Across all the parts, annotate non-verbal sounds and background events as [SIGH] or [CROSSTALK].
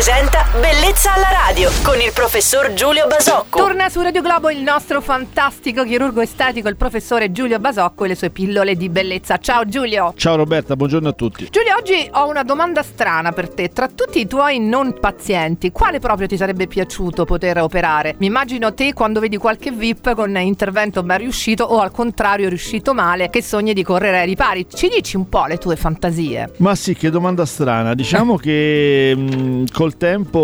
presenta Bellezza alla radio con il professor Giulio Basocco. Torna su Radio Globo il nostro fantastico chirurgo estetico, il professore Giulio Basocco e le sue pillole di bellezza. Ciao Giulio. Ciao Roberta, buongiorno a tutti. Giulio, oggi ho una domanda strana per te. Tra tutti i tuoi non pazienti, quale proprio ti sarebbe piaciuto poter operare? Mi immagino te quando vedi qualche VIP con intervento ben riuscito o al contrario riuscito male che sogni di correre ai ripari. Ci dici un po' le tue fantasie? Ma sì, che domanda strana. Diciamo [LAUGHS] che mh, col tempo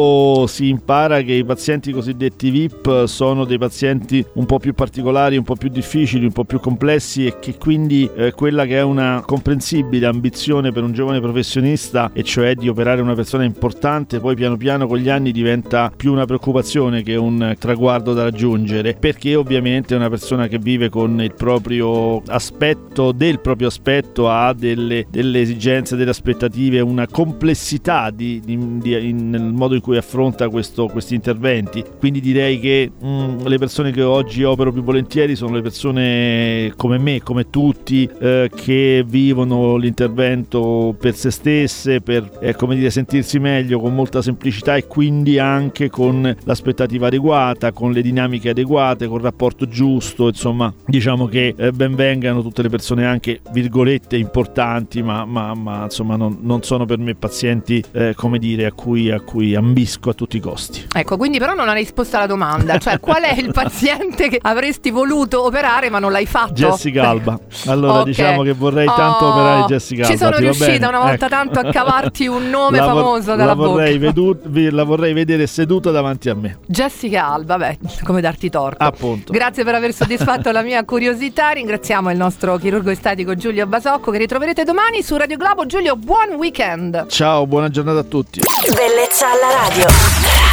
si impara che i pazienti cosiddetti VIP sono dei pazienti un po' più particolari, un po' più difficili, un po' più complessi e che quindi eh, quella che è una comprensibile ambizione per un giovane professionista, e cioè di operare una persona importante, poi piano piano con gli anni diventa più una preoccupazione che un traguardo da raggiungere, perché ovviamente una persona che vive con il proprio aspetto, del proprio aspetto, ha delle, delle esigenze, delle aspettative, una complessità di, di, di, nel modo in cui affronta questo, questi interventi. Quindi direi che mh, mm, le persone che oggi opero più volentieri sono le persone come me, come tutti, eh, che vivono l'intervento per se stesse, per eh, come dire, sentirsi meglio con molta semplicità e quindi anche con l'aspettativa adeguata, con le dinamiche adeguate, con il rapporto giusto. Insomma, diciamo che eh, benvengano tutte le persone anche virgolette importanti, ma, ma, ma insomma non, non, sono per me pazienti eh, come dire a cui, a cui ambisco a tutti i costi. Ecco, quindi però non hai risposto alla domanda, cioè qual è il [LAUGHS] paziente che avresti voluto operare ma non l'hai fatto? Jessica Alba. Allora okay. diciamo che vorrei tanto oh, operare Jessica Alba. Ci sono riuscita una volta ecco. tanto a cavarti un [LAUGHS] nome la famoso dalla la vorrei, vedu- la vorrei vedere seduta davanti a me. Jessica Alba, beh, come darti torto. Appunto. Grazie per aver soddisfatto la mia curiosità. Ringraziamo il nostro chirurgo estetico Giulio Basocco che ritroverete domani su Radio Globo. Giulio, buon weekend. Ciao, buona giornata a tutti. Bellezza alla radio.